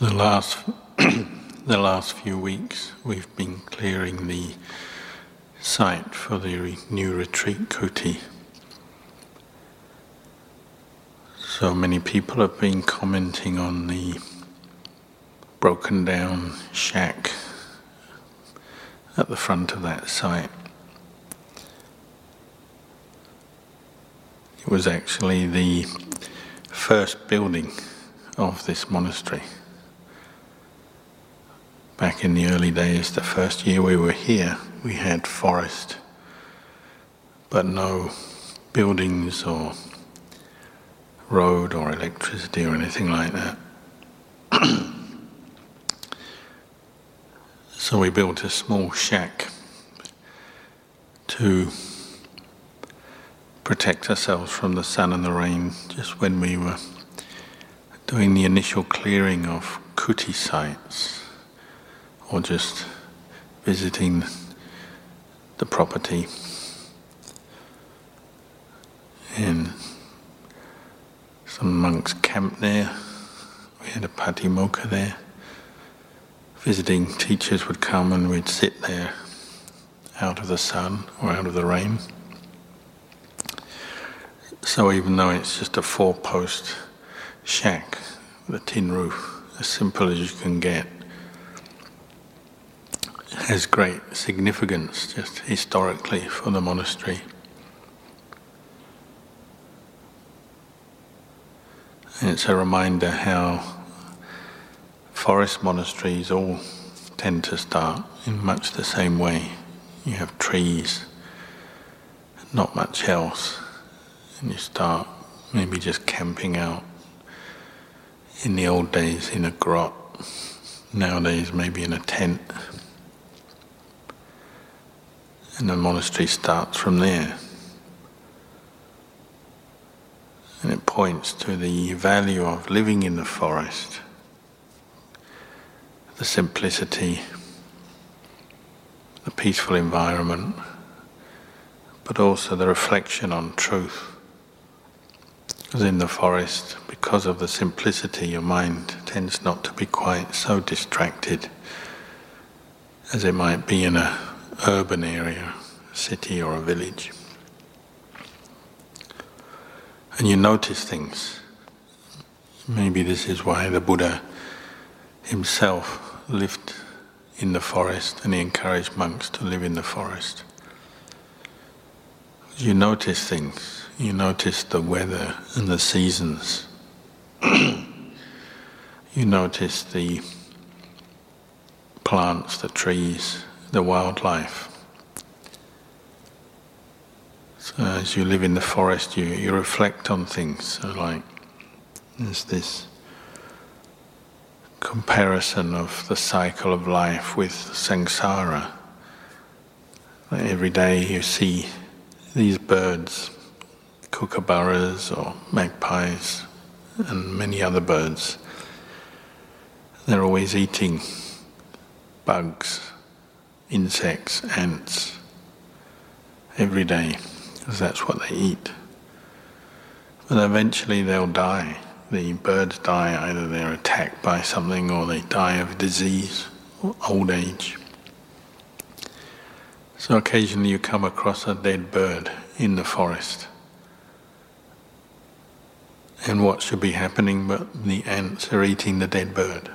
The last, the last few weeks, we've been clearing the site for the new retreat kuti. So many people have been commenting on the broken down shack at the front of that site. It was actually the first building of this monastery. Back in the early days, the first year we were here, we had forest, but no buildings or road or electricity or anything like that. so we built a small shack to protect ourselves from the sun and the rain just when we were doing the initial clearing of kuti sites or just visiting the property. And some monks camped there. We had a patimokkha there. Visiting teachers would come and we'd sit there out of the sun or out of the rain. So even though it's just a four-post shack with a tin roof, as simple as you can get, has great significance just historically for the monastery. And it's a reminder how forest monasteries all tend to start in much the same way. You have trees, not much else, and you start maybe just camping out. In the old days, in a grot, nowadays, maybe in a tent. And the monastery starts from there. And it points to the value of living in the forest, the simplicity, the peaceful environment, but also the reflection on truth. Because in the forest, because of the simplicity, your mind tends not to be quite so distracted as it might be in a urban area, city or a village. And you notice things. Maybe this is why the Buddha himself lived in the forest and he encouraged monks to live in the forest. You notice things. You notice the weather and the seasons. you notice the plants, the trees, the wildlife. So as you live in the forest, you, you reflect on things. So like there's this comparison of the cycle of life with samsara. Every day you see these birds, kookaburras or magpies, and many other birds. They're always eating bugs, insects, ants every day, because that's what they eat. But eventually they'll die. The birds die, either they're attacked by something or they die of disease or old age. So occasionally you come across a dead bird in the forest. And what should be happening but the ants are eating the dead bird.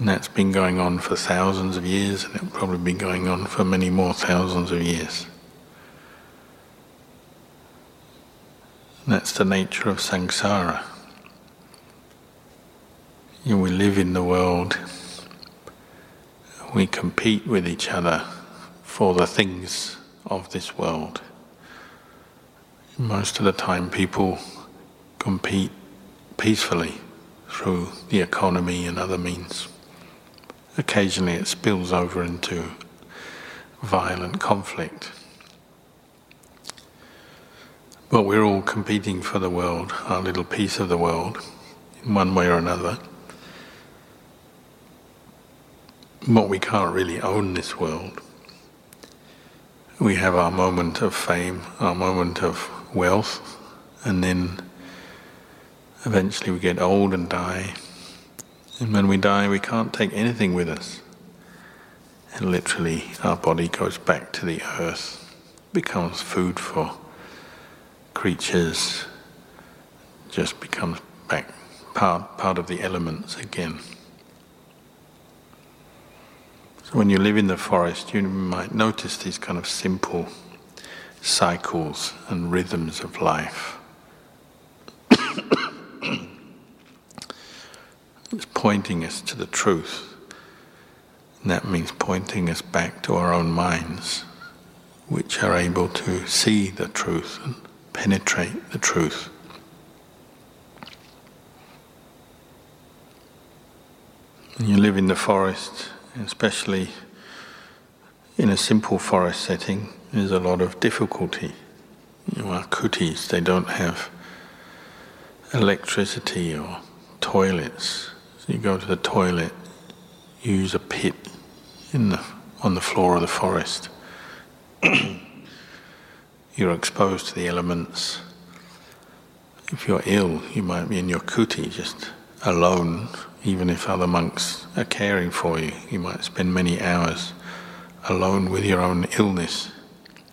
And that's been going on for thousands of years, and it'll probably be going on for many more thousands of years. And that's the nature of samsara. You know, we live in the world, we compete with each other for the things of this world. Most of the time, people compete peacefully through the economy and other means. Occasionally it spills over into violent conflict. But we're all competing for the world, our little piece of the world, in one way or another. But we can't really own this world. We have our moment of fame, our moment of wealth, and then eventually we get old and die. And when we die, we can't take anything with us. And literally, our body goes back to the earth, becomes food for creatures, just becomes back part, part of the elements again. So when you live in the forest, you might notice these kind of simple cycles and rhythms of life. it's pointing us to the truth. And that means pointing us back to our own minds, which are able to see the truth and penetrate the truth. You live in the forest, especially in a simple forest setting, there's a lot of difficulty. You our kutis, they don't have electricity or toilets. You go to the toilet, you use a pit in the, on the floor of the forest. You're exposed to the elements. If you're ill, you might be in your kuti just alone, even if other monks are caring for you. You might spend many hours alone with your own illness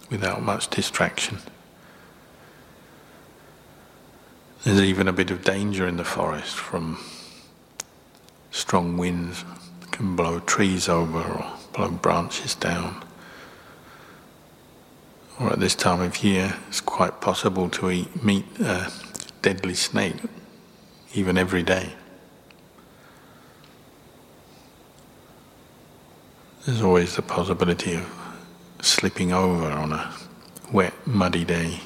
without much distraction. There's even a bit of danger in the forest from strong winds can blow trees over or blow branches down. Or at this time of year, it's quite possible to eat meet a deadly snake, even every day. There's always the possibility of slipping over on a wet, muddy day,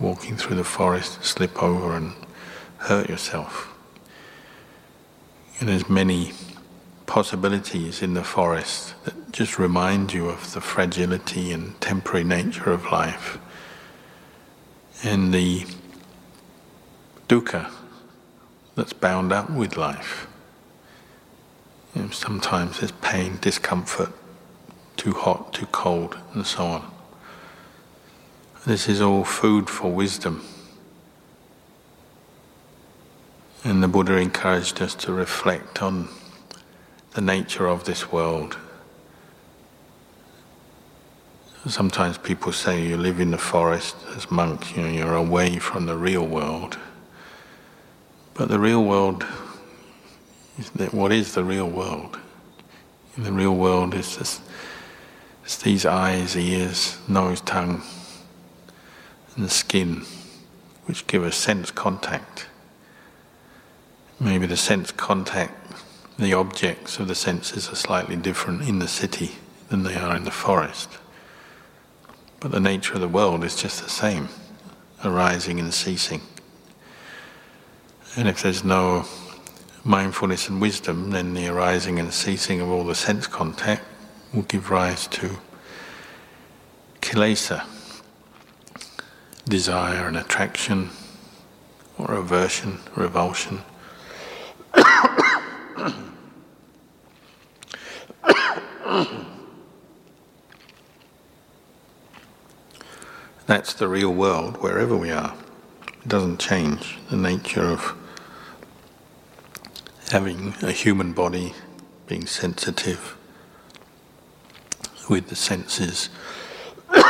walking through the forest, slip over and hurt yourself. And there's many possibilities in the forest that just remind you of the fragility and temporary nature of life and the dukkha that's bound up with life. Sometimes there's pain, discomfort, too hot, too cold, and so on. This is all food for wisdom. And the Buddha encouraged us to reflect on the nature of this world. Sometimes people say you live in the forest as monks, you know, you're away from the real world. But the real world, is that what is the real world? The real world is this it's these eyes, ears, nose, tongue, and the skin which give us sense contact. Maybe the sense contact, the objects of the senses are slightly different in the city than they are in the forest. But the nature of the world is just the same, arising and ceasing. And if there's no mindfulness and wisdom, then the arising and ceasing of all the sense contact will give rise to kilesa, desire and attraction, or aversion, revulsion. That's the real world wherever we are. It doesn't change the nature of having a human body, being sensitive, with the senses. and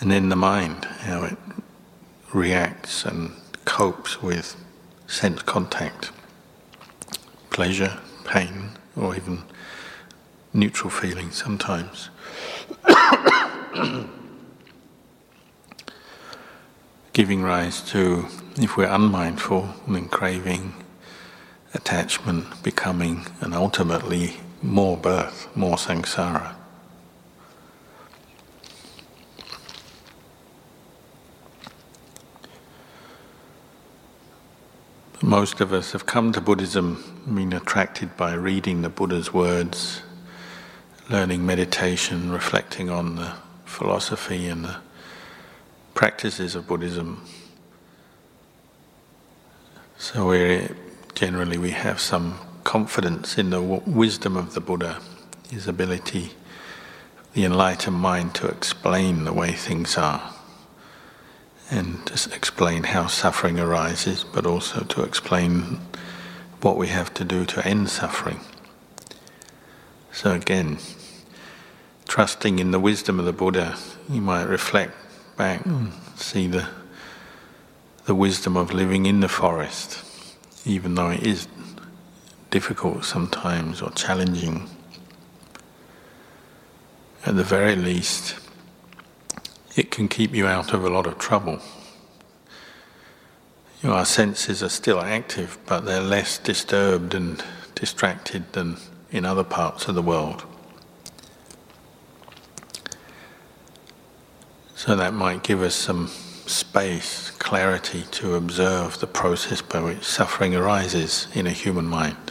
then the mind, how it reacts and copes with sense contact, pleasure, pain, or even neutral feelings sometimes. Giving rise to, if we're unmindful, then craving, attachment, becoming, and ultimately more birth, more samsara. Most of us have come to Buddhism being attracted by reading the Buddha's words, learning meditation, reflecting on the philosophy and the practices of Buddhism. So we're generally we have some confidence in the w- wisdom of the Buddha, his ability, the enlightened mind to explain the way things are. And to explain how suffering arises, but also to explain what we have to do to end suffering. So again, trusting in the wisdom of the Buddha, you might reflect back and see the the wisdom of living in the forest, even though it is difficult sometimes or challenging. At the very least, it can keep you out of a lot of trouble. Our senses are still active, but they're less disturbed and distracted than in other parts of the world. So that might give us some space, clarity to observe the process by which suffering arises in a human mind.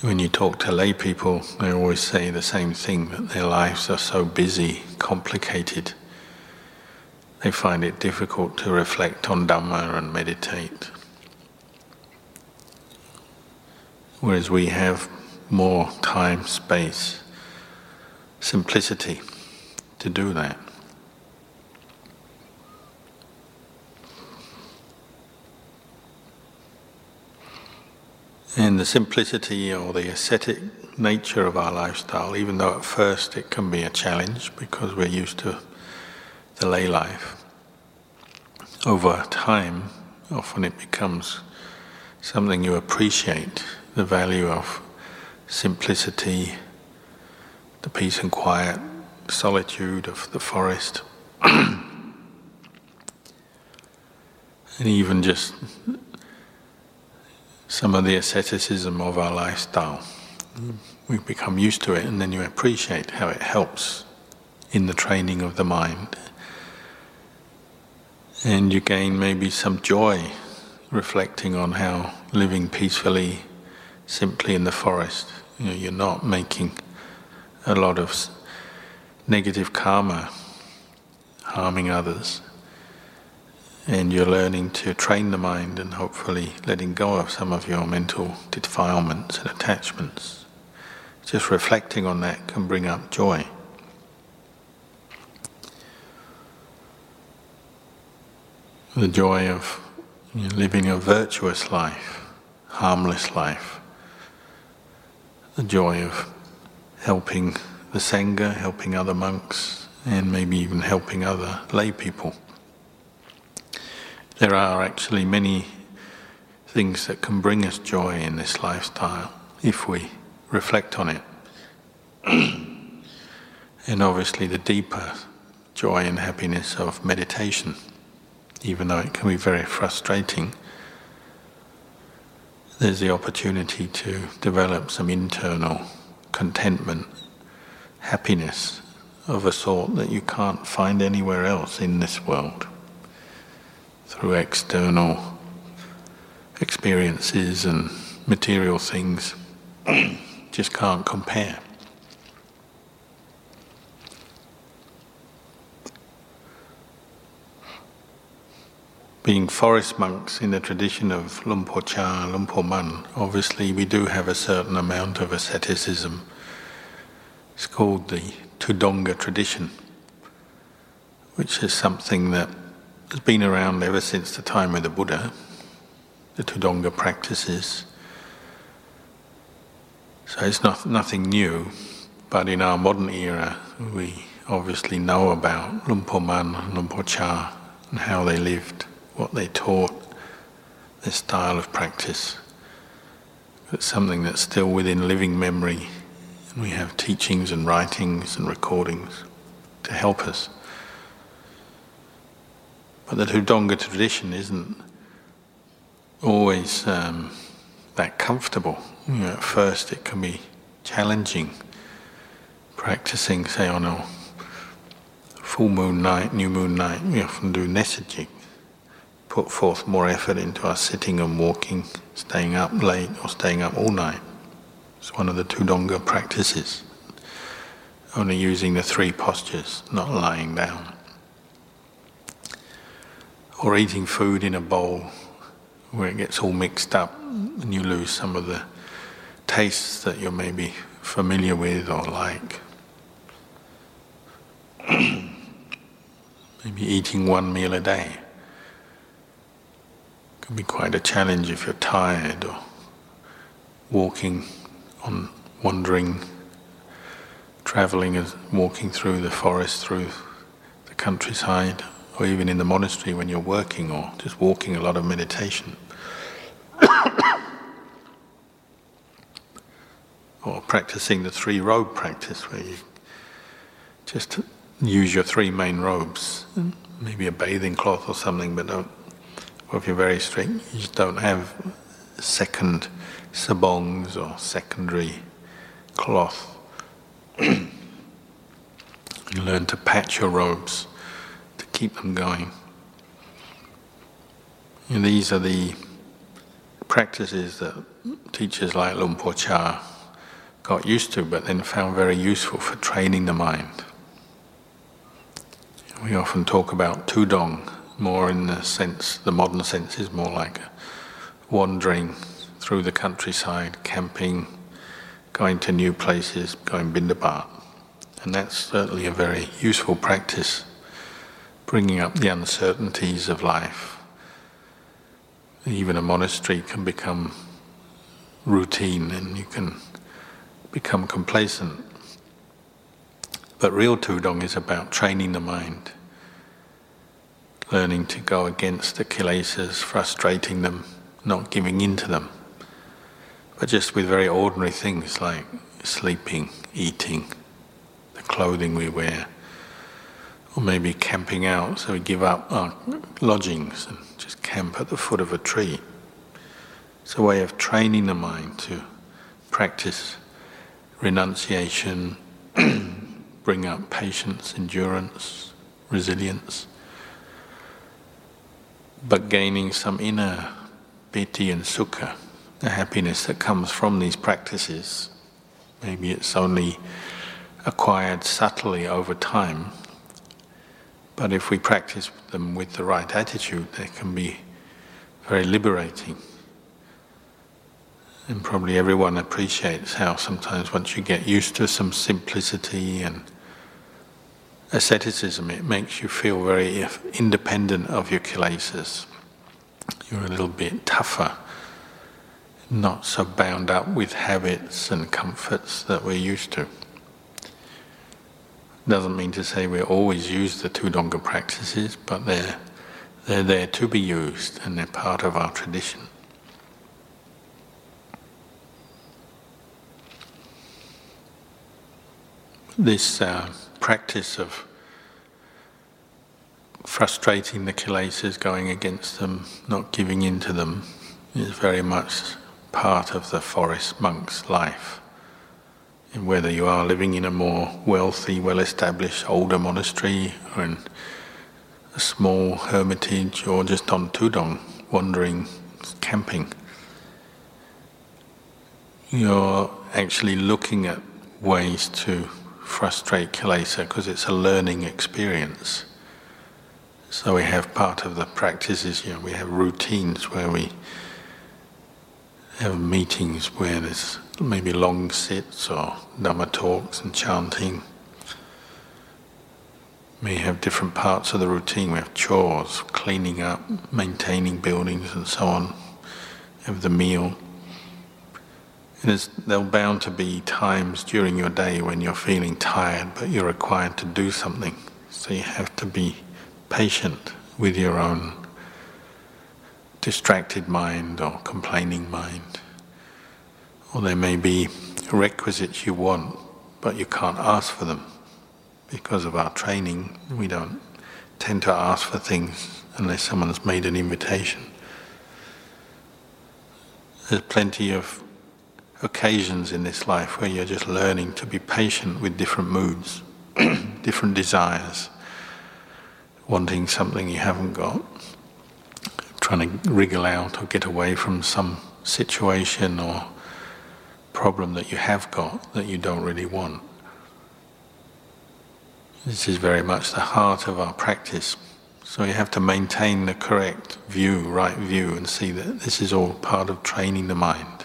When you talk to lay people, they always say the same thing that their lives are so busy, complicated. They find it difficult to reflect on Dhamma and meditate. Whereas we have more time, space, simplicity to do that. And the simplicity or the ascetic nature of our lifestyle, even though at first it can be a challenge because we're used to the lay life, over time, often it becomes something you appreciate the value of simplicity, the peace and quiet, solitude of the forest, and even just some of the asceticism of our lifestyle. We become used to it, and then you appreciate how it helps in the training of the mind. And you gain maybe some joy reflecting on how living peacefully, simply in the forest, you know, you're not making a lot of negative karma, harming others and you're learning to train the mind and hopefully letting go of some of your mental defilements and attachments. Just reflecting on that can bring up joy. The joy of you know, living a virtuous life, harmless life. The joy of helping the Sangha, helping other monks, and maybe even helping other lay people. There are actually many things that can bring us joy in this lifestyle if we reflect on it. and obviously, the deeper joy and happiness of meditation, even though it can be very frustrating, there's the opportunity to develop some internal contentment, happiness of a sort that you can't find anywhere else in this world through external experiences and material things just can't compare. Being forest monks in the tradition of Luang Por Chah, Lumpur Man, obviously we do have a certain amount of asceticism. It's called the Tudonga tradition, which is something that has been around ever since the time of the Buddha, the Tudonga practices. So it's not, nothing new, but in our modern era, we obviously know about Luang Por Man and Chah and how they lived, what they taught, their style of practice. It's something that's still within living memory, and we have teachings and writings and recordings to help us. But the Tudonga tradition isn't always um, that comfortable. You know, at first, it can be challenging practicing, say, on a full moon night, new moon night. We often do nesajik, put forth more effort into our sitting and walking, staying up late or staying up all night. It's one of the Tudonga practices. Only using the three postures, not lying down or eating food in a bowl where it gets all mixed up and you lose some of the tastes that you're maybe familiar with or like. maybe eating one meal a day. Can be quite a challenge if you're tired or walking on wandering, traveling and walking through the forest, through the countryside, or even in the monastery when you're working or just walking a lot of meditation. or practicing the three robe practice where you just use your three main robes, maybe a bathing cloth or something, but don't, or if you're very strict, you just don't have second sabongs or secondary cloth. you learn to patch your robes keep them going. And these are the practices that teachers like Luang Por Chah got used to, but then found very useful for training the mind. We often talk about tudong more in the sense, the modern sense is more like wandering through the countryside, camping, going to new places, going bindabat. And that's certainly a very useful practice, bringing up the uncertainties of life. Even a monastery can become routine and you can become complacent. But real Tudong is about training the mind, learning to go against the kilesas, frustrating them, not giving in to them, but just with very ordinary things like sleeping, eating, the clothing we wear, or maybe camping out, so we give up our lodgings and just camp at the foot of a tree. It's a way of training the mind to practice renunciation, bring up patience, endurance, resilience, but gaining some inner piti and sukha, the happiness that comes from these practices. Maybe it's only acquired subtly over time, but if we practice them with the right attitude, they can be very liberating. And probably everyone appreciates how sometimes once you get used to some simplicity and asceticism, it makes you feel very independent of your kilesas. You're a little bit tougher, not so bound up with habits and comforts that we're used to. Doesn't mean to say we always use the Tudonga practices, but they're, they're there to be used and they're part of our tradition. this uh, practice of frustrating the kilesas, going against them, not giving in to them, is very much part of the forest monk's life. And whether you are living in a more wealthy, well established older monastery or in a small hermitage or just on Tudong, wandering, camping, you're actually looking at ways to frustrate kilesa because it's a learning experience. So we have part of the practices, you know, we have routines where we have meetings where there's maybe long sits or Dhamma talks and chanting. We have different parts of the routine. We have chores, cleaning up, maintaining buildings and so on. Have the meal. There'll bound to be times during your day when you're feeling tired, but you're required to do something. So you have to be patient with your own distracted mind or complaining mind. Or there may be requisites you want, but you can't ask for them. Because of our training, we don't tend to ask for things unless someone's made an invitation. There's plenty of occasions in this life where you're just learning to be patient with different moods, different desires, wanting something you haven't got, trying to wriggle out or get away from some situation or problem that you have got that you don't really want. This is very much the heart of our practice. So you have to maintain the correct view, right view, and see that this is all part of training the mind.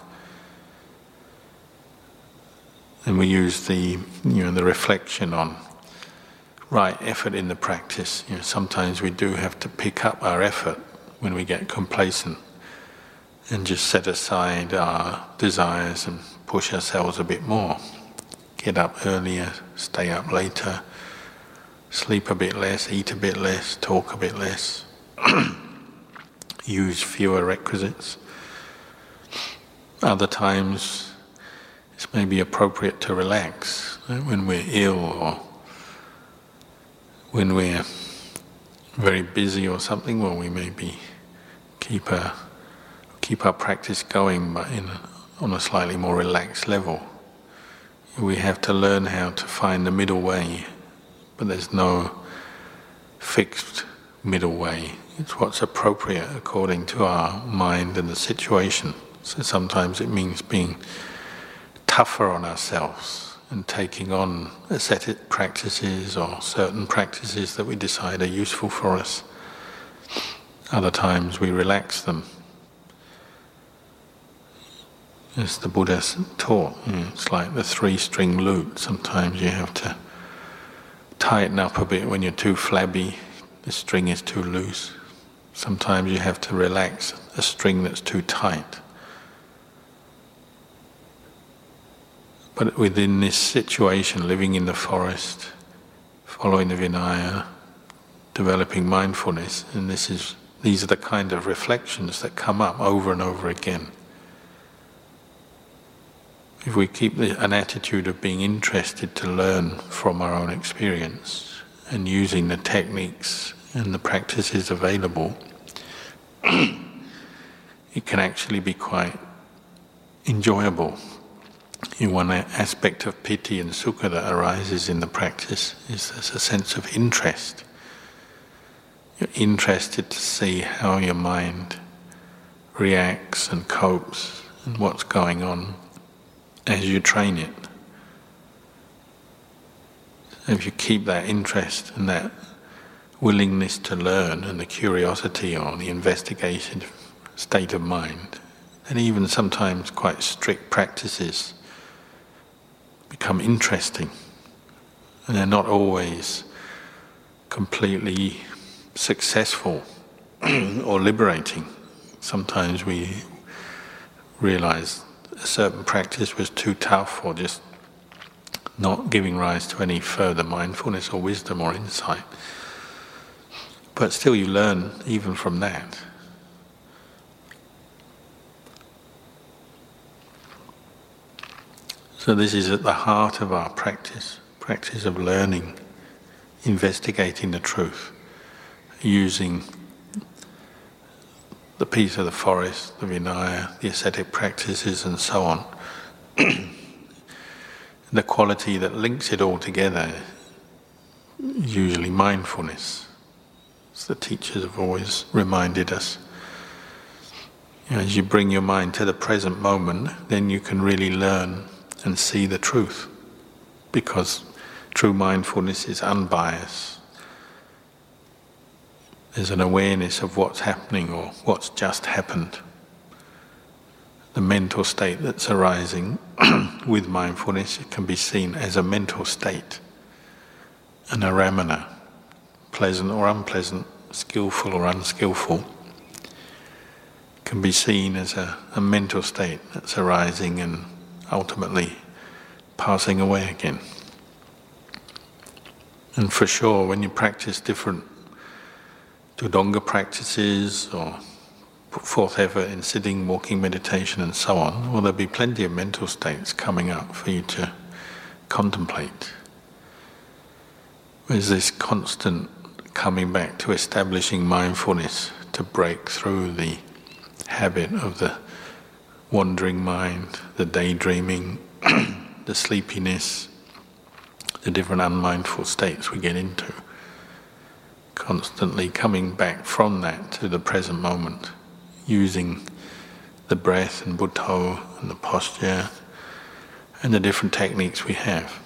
And we use the, you know, the reflection on right effort in the practice. You know, sometimes we do have to pick up our effort when we get complacent and just set aside our desires and push ourselves a bit more. Get up earlier, stay up later, sleep a bit less, eat a bit less, talk a bit less, use fewer requisites. Other times it's maybe appropriate to relax right? when we're ill or when we're very busy or something, well, we maybe keep a keep our practice going, but in, on a slightly more relaxed level. We have to learn how to find the middle way, but there's no fixed middle way. It's what's appropriate according to our mind and the situation. So sometimes it means being tougher on ourselves and taking on ascetic practices or certain practices that we decide are useful for us. Other times we relax them. As the Buddha taught, it's like the three string lute. Sometimes you have to tighten up a bit when you're too flabby, the string is too loose. Sometimes you have to relax a string that's too tight. But within this situation, living in the forest, following the Vinaya, developing mindfulness, and this is these are the kind of reflections that come up over and over again. If we keep the, an attitude of being interested to learn from our own experience and using the techniques and the practices available, it can actually be quite enjoyable in one aspect of piti and sukha that arises in the practice is there's a sense of interest. You're interested to see how your mind reacts and copes and what's going on as you train it. If you keep that interest and that willingness to learn and the curiosity or the investigative state of mind, and even sometimes quite strict practices become interesting. And they're not always completely successful or liberating. Sometimes we realize a certain practice was too tough or just not giving rise to any further mindfulness or wisdom or insight. But still, you learn even from that. So, this is at the heart of our practice practice of learning, investigating the truth, using the peace of the forest, the Vinaya, the ascetic practices, and so on. the quality that links it all together is usually mindfulness. As the teachers have always reminded us. As you bring your mind to the present moment, then you can really learn and see the truth. Because true mindfulness is unbiased. There's an awareness of what's happening or what's just happened. The mental state that's arising with mindfulness can be seen as a mental state, an aramana, pleasant or unpleasant, skillful or unskillful, can be seen as a, a mental state that's arising and ultimately passing away again. And for sure, when you practice different Tudonga practices or put forth effort in sitting, walking, meditation, and so on, well, there'll be plenty of mental states coming up for you to contemplate. There's this constant coming back to establishing mindfulness to break through the habit of the wandering mind, the daydreaming, the sleepiness, the different unmindful states we get into. Constantly coming back from that to the present moment, using the breath and Buddho and the posture and the different techniques we have.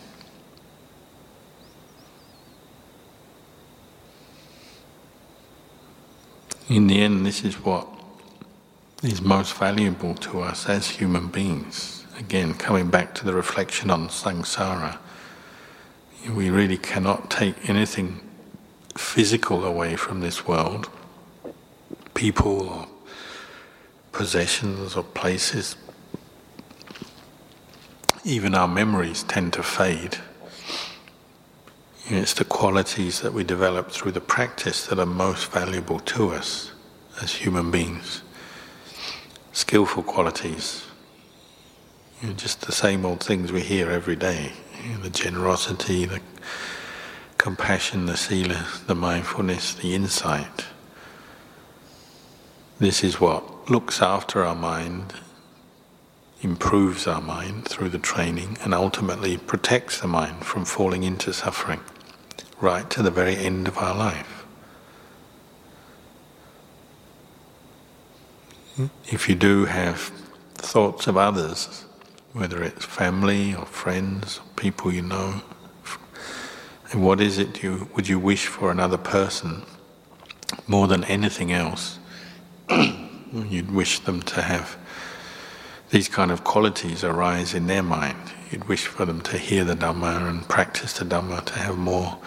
In the end, this is what is most valuable to us as human beings. Again, coming back to the reflection on samsara, We really cannot take anything physical away from this world, people or possessions or places. Even our memories tend to fade. It's the qualities that we develop through the practice that are most valuable to us as human beings. Skillful qualities, you know, just the same old things we hear every day you know, the generosity, the compassion, the sila, the mindfulness, the insight. This is what looks after our mind, improves our mind through the training, and ultimately protects the mind from falling into suffering right to the very end of our life. If you do have thoughts of others, whether it's family or friends, people you know, and what is it you would you wish for another person more than anything else? You'd wish them to have these kind of qualities arise in their mind. You'd wish for them to hear the Dhamma and practice the Dhamma, to have more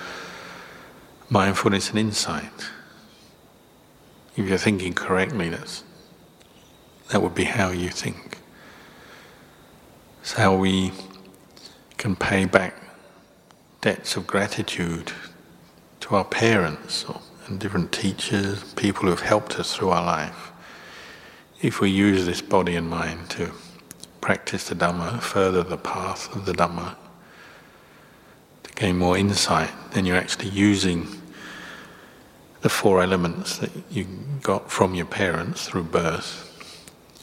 mindfulness and insight. If you're thinking correctly, that's, that would be how you think. It's how we can pay back debts of gratitude to our parents or, and different teachers, people who have helped us through our life. If we use this body and mind to practice the Dhamma, further the path of the Dhamma, to gain more insight, then you're actually using the four elements that you got from your parents through birth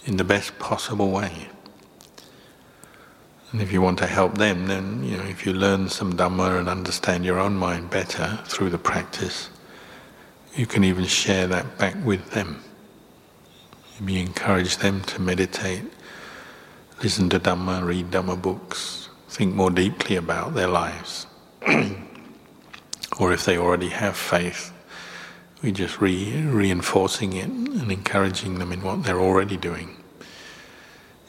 in the best possible way. And if you want to help them, then you know if you learn some Dhamma and understand your own mind better through the practice, you can even share that back with them. Maybe encourage them to meditate, listen to Dhamma, read Dhamma books, think more deeply about their lives. or if they already have faith, we're just re- reinforcing it and encouraging them in what they're already doing.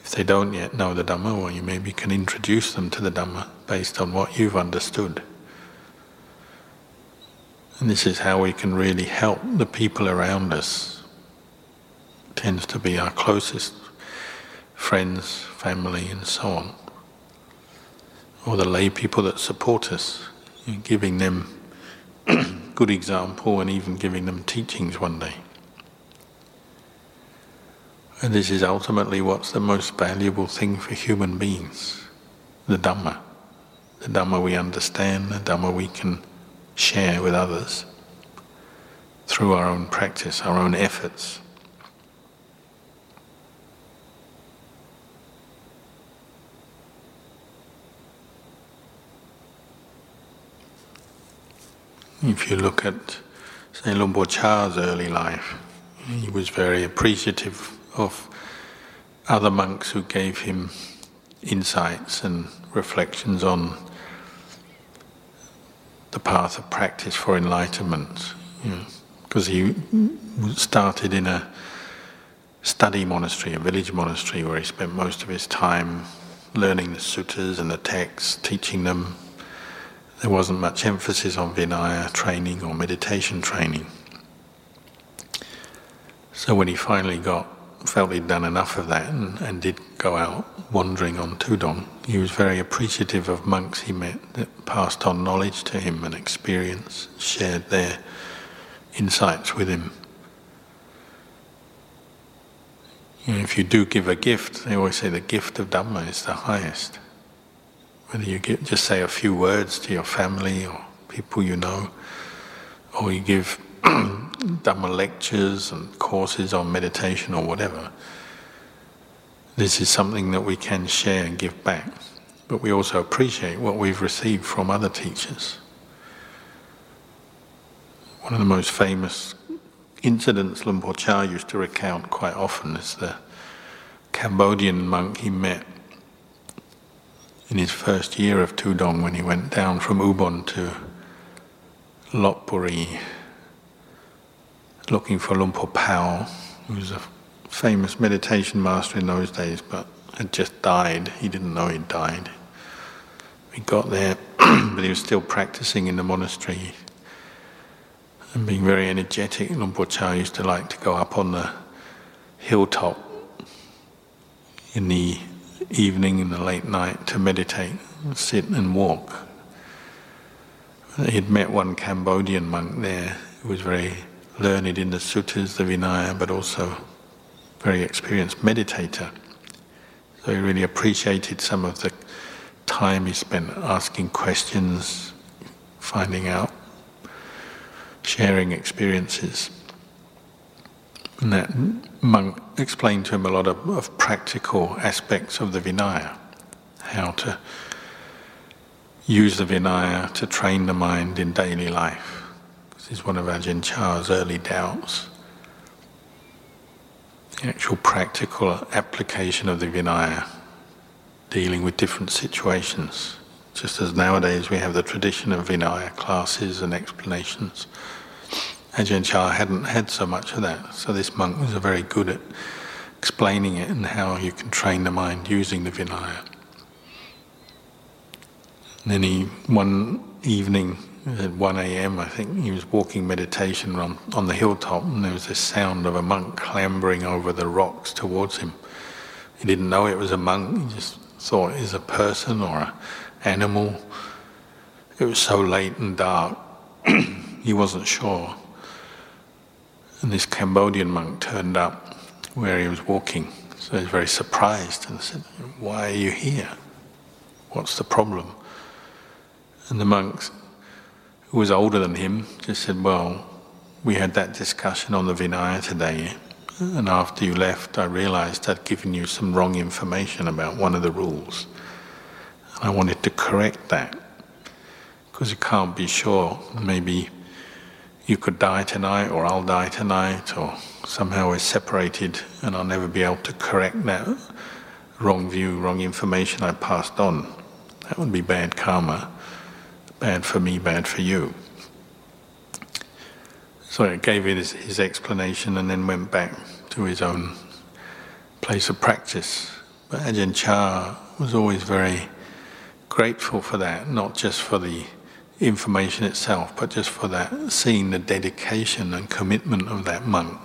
If they don't yet know the Dhamma, well, you maybe can introduce them to the Dhamma based on what you've understood. And this is how we can really help the people around us. It tends to be our closest friends, family, and so on. Or the lay people that support us, giving them good example and even giving them teachings one day. And this is ultimately what's the most valuable thing for human beings the Dhamma. The Dhamma we understand, the Dhamma we can share with others through our own practice, our own efforts. If you look at, say, Luang Por Chah's early life, he was very appreciative of other monks who gave him insights and reflections on the path of practice for enlightenment. Because you know, he started in a study monastery, a village monastery, where he spent most of his time learning the suttas and the texts, teaching them. There wasn't much emphasis on Vinaya training or meditation training. So when he finally got felt he'd done enough of that and, and did go out wandering on Tudong, he was very appreciative of monks he met that passed on knowledge to him and experience, shared their insights with him. You know, if you do give a gift, they always say the gift of Dhamma is the highest. Whether you give, just say a few words to your family or people you know, or you give Dhamma lectures and courses on meditation or whatever, this is something that we can share and give back. But we also appreciate what we've received from other teachers. One of the most famous incidents Luang Por Chah used to recount quite often is the Cambodian monk he met in his first year of Tudong when he went down from Ubon to Lopburi looking for Luang Por Pao, who was a famous meditation master in those days, but had just died. He didn't know he'd died. We got there, but he was still practicing in the monastery and being very energetic. Luang Por Chah used to like to go up on the hilltop in the evening, in the late night, to meditate, sit and walk. He'd met one Cambodian monk there who was very learned in the suttas, the Vinaya, but also very experienced meditator. So he really appreciated some of the time he spent asking questions, finding out, sharing experiences. And that monk explained to him a lot of, of practical aspects of the Vinaya, how to use the Vinaya to train the mind in daily life. Is one of Ajahn Chah's early doubts. The actual practical application of the Vinaya, dealing with different situations. Just as nowadays we have the tradition of Vinaya classes and explanations. Ajahn Chah hadn't had so much of that, so this monk was very good at explaining it and how you can train the mind using the Vinaya. And then he, one evening at 1 a.m., I think, he was walking meditation on, on the hilltop and there was this sound of a monk clambering over the rocks towards him. He didn't know it was a monk, he just thought it was a person or an animal. It was so late and dark, he wasn't sure. And this Cambodian monk turned up where he was walking. So he was very surprised and said, Why are you here? What's the problem? And the monk, who was older than him, just said, Well, we had that discussion on the Vinaya today, and after you left, I realized I'd given you some wrong information about one of the rules. And I wanted to correct that, because you can't be sure. Maybe you could die tonight, or I'll die tonight, or somehow we're separated and I'll never be able to correct that wrong view, wrong information I passed on. That would be bad karma. Bad for me, bad for you. So he gave his, his explanation and then went back to his own place of practice. But Ajahn Chah was always very grateful for that, not just for the information itself, but just for that, seeing the dedication and commitment of that monk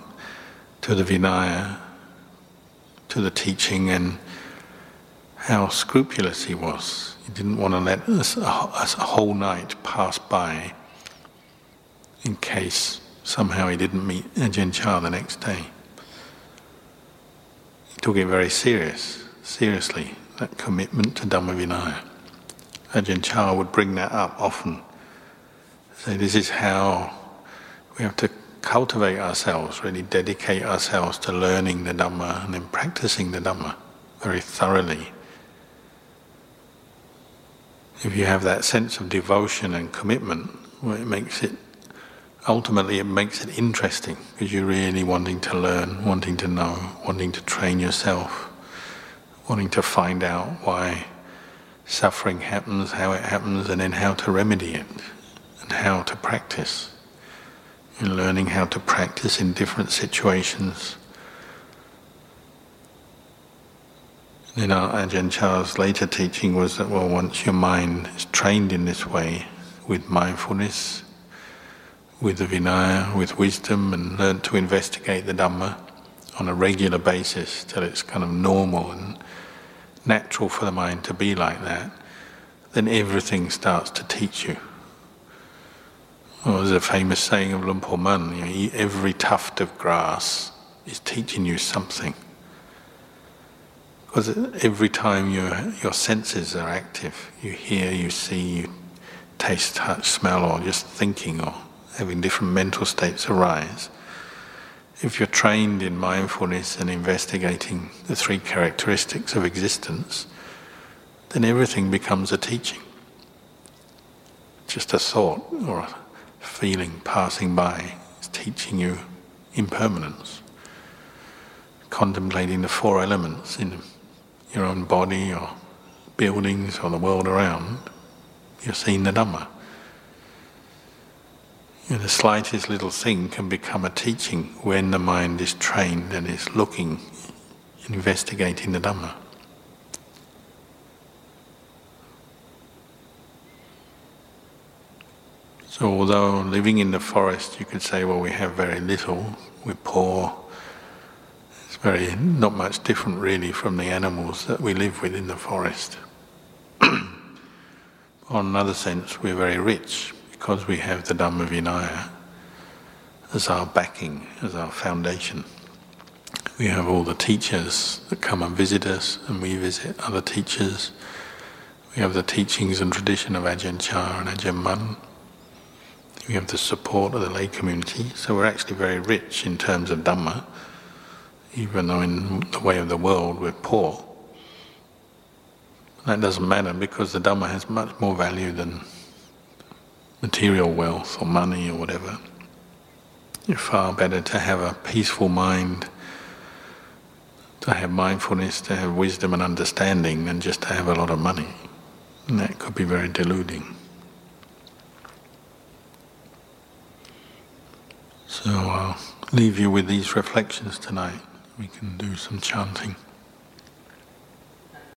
to the Vinaya, to the teaching, and how scrupulous he was. He didn't want to let us a, a whole night pass by in case somehow he didn't meet Ajahn Chah the next day. He took it very serious, seriously, that commitment to Dhamma Vinaya. Ajahn Chah would bring that up often. Say, this is how we have to cultivate ourselves, really dedicate ourselves to learning the Dhamma and then practicing the Dhamma very thoroughly. If you have that sense of devotion and commitment, well, it makes it ultimately it makes it interesting because you're really wanting to learn, wanting to know, wanting to train yourself, wanting to find out why suffering happens, how it happens, and then how to remedy it, and how to practice. In learning how to practice in different situations. In know, Ajahn Chah's later teaching was that well, once your mind is trained in this way, with mindfulness, with the Vinaya, with wisdom, and learn to investigate the Dhamma on a regular basis till it's kind of normal and natural for the mind to be like that, then everything starts to teach you. Well, there's a famous saying of Luang Por Mun, you know, every tuft of grass is teaching you something. Because every time your, your senses are active, you hear, you see, you taste, touch, smell, or just thinking or having different mental states arise, if you're trained in mindfulness and investigating the three characteristics of existence, then everything becomes a teaching. Just a thought or a feeling passing by is teaching you impermanence. Contemplating the four elements in your own body or buildings or the world around, you're seeing the Dhamma. Know, the slightest little thing can become a teaching when the mind is trained and is looking, investigating the Dhamma. So, although living in the forest, you could say, well, we have very little, we're poor. It's very not much different, really, from the animals that we live with in the forest. On another sense, we're very rich because we have the Dhamma Vinaya as our backing, as our foundation. We have all the teachers that come and visit us, and we visit other teachers. We have the teachings and tradition of Ajahn Chah and Ajahn Mun. We have the support of the lay community, so we're actually very rich in terms of Dhamma, even though in the way of the world we're poor. That doesn't matter because the Dhamma has much more value than material wealth or money or whatever. It's far better to have a peaceful mind, to have mindfulness, to have wisdom and understanding than just to have a lot of money. And that could be very deluding. So I'll leave you with these reflections tonight. We can do some chanting.